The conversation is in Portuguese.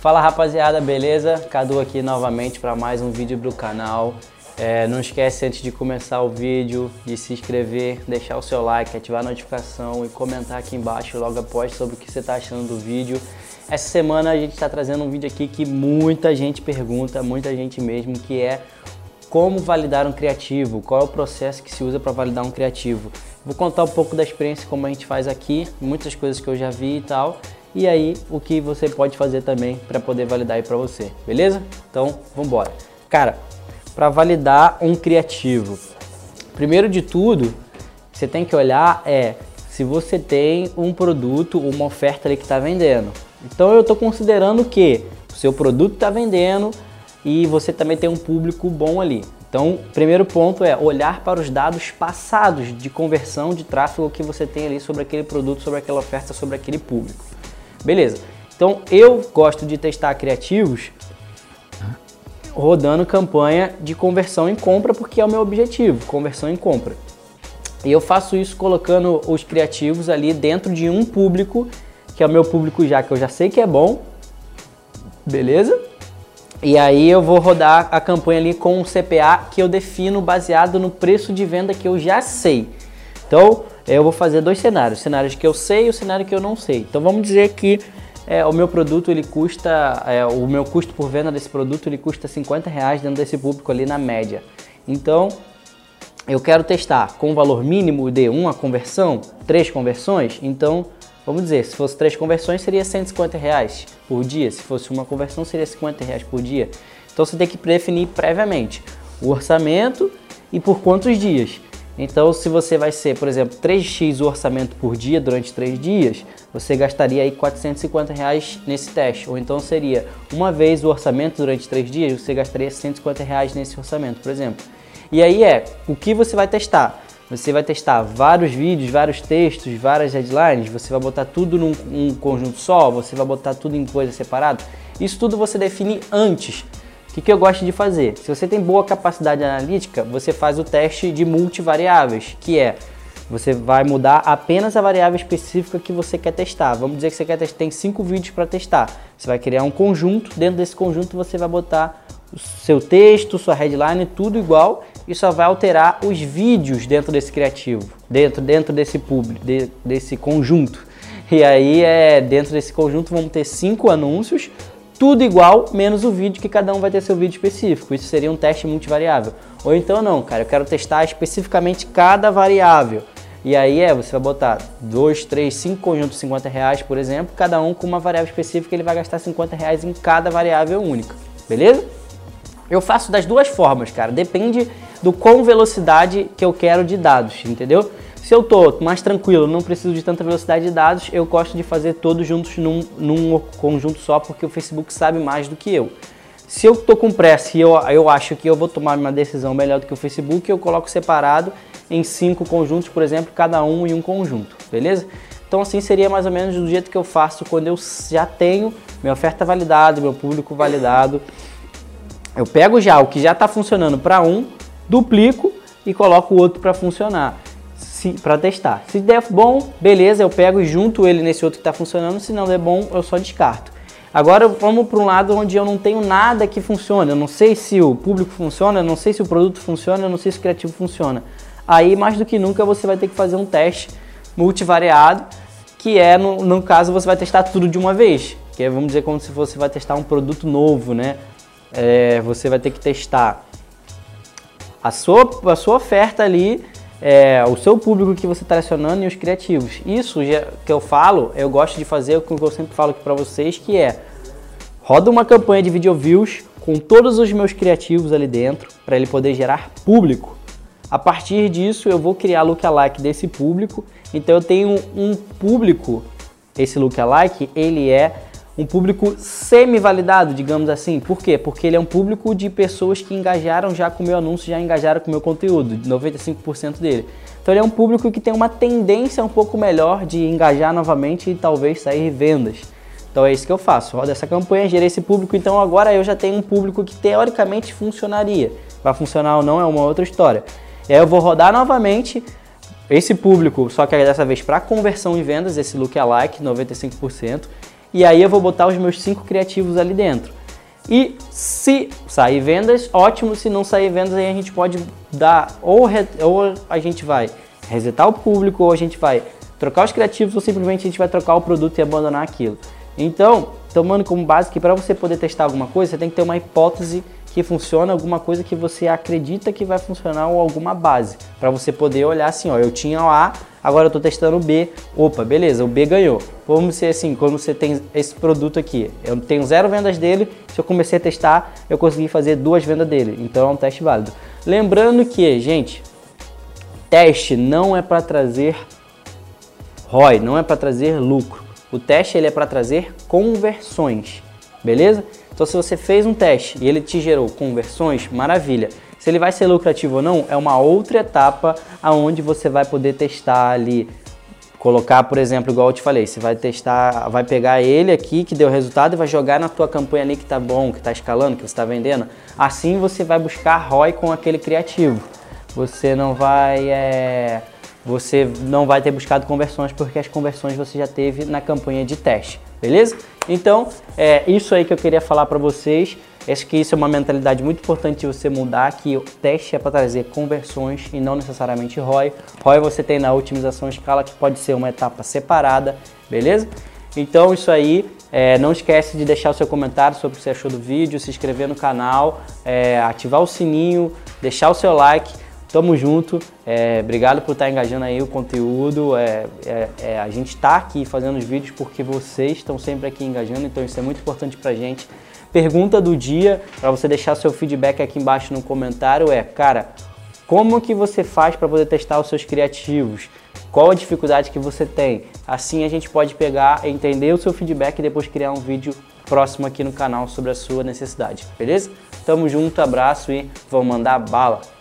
Fala rapaziada, beleza? Cadu aqui novamente para mais um vídeo do canal. É, não esquece antes de começar o vídeo de se inscrever, deixar o seu like, ativar a notificação e comentar aqui embaixo logo após sobre o que você está achando do vídeo. Essa semana a gente está trazendo um vídeo aqui que muita gente pergunta, muita gente mesmo, que é como validar um criativo, qual é o processo que se usa para validar um criativo. Vou contar um pouco da experiência como a gente faz aqui, muitas coisas que eu já vi e tal, e aí o que você pode fazer também para poder validar aí para você, beleza? Então, vamos embora. Cara, para validar um criativo, primeiro de tudo, você tem que olhar é se você tem um produto, uma oferta ali que está vendendo. Então eu estou considerando que o seu produto está vendendo e você também tem um público bom ali. Então, primeiro ponto é olhar para os dados passados de conversão de tráfego que você tem ali sobre aquele produto, sobre aquela oferta, sobre aquele público. Beleza. Então, eu gosto de testar criativos rodando campanha de conversão em compra porque é o meu objetivo, conversão em compra. E eu faço isso colocando os criativos ali dentro de um público, que é o meu público já que eu já sei que é bom. Beleza? E aí eu vou rodar a campanha ali com um CPA que eu defino baseado no preço de venda que eu já sei. Então eu vou fazer dois cenários, cenários que eu sei e o cenário que eu não sei. Então vamos dizer que é, o meu produto ele custa, é, o meu custo por venda desse produto ele custa 50 reais dentro desse público ali na média. Então eu quero testar com o valor mínimo de uma conversão, três conversões, então Vamos dizer, se fosse três conversões seria 150 reais por dia, se fosse uma conversão seria 50 reais por dia. Então você tem que definir previamente o orçamento e por quantos dias. Então, se você vai ser, por exemplo, 3x o orçamento por dia durante 3 dias, você gastaria aí 450 reais nesse teste. Ou então seria uma vez o orçamento durante 3 dias, você gastaria 150 reais nesse orçamento, por exemplo. E aí é o que você vai testar. Você vai testar vários vídeos, vários textos, várias headlines, você vai botar tudo num, num conjunto só, você vai botar tudo em coisa separada. Isso tudo você define antes. O que, que eu gosto de fazer? Se você tem boa capacidade analítica, você faz o teste de multivariáveis, que é você vai mudar apenas a variável específica que você quer testar. Vamos dizer que você quer testar, tem cinco vídeos para testar. Você vai criar um conjunto, dentro desse conjunto você vai botar o seu texto, sua headline, tudo igual e só vai alterar os vídeos dentro desse criativo, dentro, dentro desse público, de, desse conjunto. E aí, é, dentro desse conjunto, vamos ter cinco anúncios, tudo igual, menos o vídeo, que cada um vai ter seu vídeo específico. Isso seria um teste multivariável. Ou então não, cara, eu quero testar especificamente cada variável. E aí é, você vai botar dois, três, cinco conjuntos de 50 reais, por exemplo, cada um com uma variável específica, ele vai gastar 50 reais em cada variável única. Beleza? Eu faço das duas formas, cara. Depende do quão velocidade que eu quero de dados, entendeu? Se eu tô mais tranquilo, não preciso de tanta velocidade de dados, eu gosto de fazer todos juntos num, num conjunto só, porque o Facebook sabe mais do que eu. Se eu tô com pressa e eu, eu acho que eu vou tomar uma decisão melhor do que o Facebook, eu coloco separado em cinco conjuntos, por exemplo, cada um em um conjunto, beleza? Então assim seria mais ou menos do jeito que eu faço quando eu já tenho minha oferta validada, meu público validado, eu pego já o que já está funcionando para um, duplico e coloco o outro para funcionar, para testar. Se der bom, beleza, eu pego e junto ele nesse outro que está funcionando. Se não der bom, eu só descarto. Agora vamos para um lado onde eu não tenho nada que funcione. Eu não sei se o público funciona, eu não sei se o produto funciona, eu não sei se o criativo funciona. Aí, mais do que nunca, você vai ter que fazer um teste multivariado, que é, no, no caso, você vai testar tudo de uma vez. Que é, vamos dizer, como se você vai testar um produto novo, né? é, você vai ter que testar a sua, a sua oferta ali, é, o seu público que você está acionando e os criativos. Isso que eu falo, eu gosto de fazer o que eu sempre falo aqui para vocês, que é roda uma campanha de video views com todos os meus criativos ali dentro para ele poder gerar público. A partir disso eu vou criar lookalike desse público. Então eu tenho um público, esse lookalike, ele é um público semi-validado, digamos assim. Por quê? Porque ele é um público de pessoas que engajaram já com o meu anúncio, já engajaram com o meu conteúdo, 95% dele. Então ele é um público que tem uma tendência um pouco melhor de engajar novamente e talvez sair vendas. Então é isso que eu faço, roda essa campanha, gerei esse público, então agora eu já tenho um público que teoricamente funcionaria. Vai funcionar ou não é uma outra história. E aí eu vou rodar novamente esse público, só que dessa vez para conversão em vendas, esse look alike, 95%. E aí eu vou botar os meus cinco criativos ali dentro. E se sair vendas, ótimo. Se não sair vendas, aí a gente pode dar ou, ou a gente vai resetar o público, ou a gente vai trocar os criativos, ou simplesmente a gente vai trocar o produto e abandonar aquilo. Então, tomando como base que para você poder testar alguma coisa, você tem que ter uma hipótese que funciona, alguma coisa que você acredita que vai funcionar ou alguma base, para você poder olhar assim, ó, eu tinha o A, agora eu estou testando o B, opa, beleza, o B ganhou. Vamos ser assim, quando você tem esse produto aqui, eu tenho zero vendas dele, se eu comecei a testar, eu consegui fazer duas vendas dele, então é um teste válido. Lembrando que, gente, teste não é para trazer ROI, não é para trazer lucro. O teste ele é para trazer conversões, beleza? Então se você fez um teste e ele te gerou conversões, maravilha. Se ele vai ser lucrativo ou não, é uma outra etapa aonde você vai poder testar ali colocar, por exemplo, igual eu te falei, você vai testar, vai pegar ele aqui que deu resultado e vai jogar na tua campanha ali que tá bom, que tá escalando, que você está vendendo. Assim você vai buscar ROI com aquele criativo. Você não vai é, você não vai ter buscado conversões porque as conversões você já teve na campanha de teste, beleza? Então, é isso aí que eu queria falar para vocês. Acho que isso é uma mentalidade muito importante de você mudar, que o teste é para trazer conversões e não necessariamente ROI. ROI você tem na otimização escala, que pode ser uma etapa separada, beleza? Então isso aí, é, não esquece de deixar o seu comentário sobre o que você achou do vídeo, se inscrever no canal, é, ativar o sininho, deixar o seu like. Tamo junto, é, obrigado por estar engajando aí o conteúdo. É, é, é a gente está aqui fazendo os vídeos porque vocês estão sempre aqui engajando, então isso é muito importante pra gente. Pergunta do dia, para você deixar seu feedback aqui embaixo no comentário é, cara, como que você faz para poder testar os seus criativos? Qual a dificuldade que você tem? Assim a gente pode pegar, entender o seu feedback e depois criar um vídeo próximo aqui no canal sobre a sua necessidade, beleza? Tamo junto, abraço e vamos mandar bala!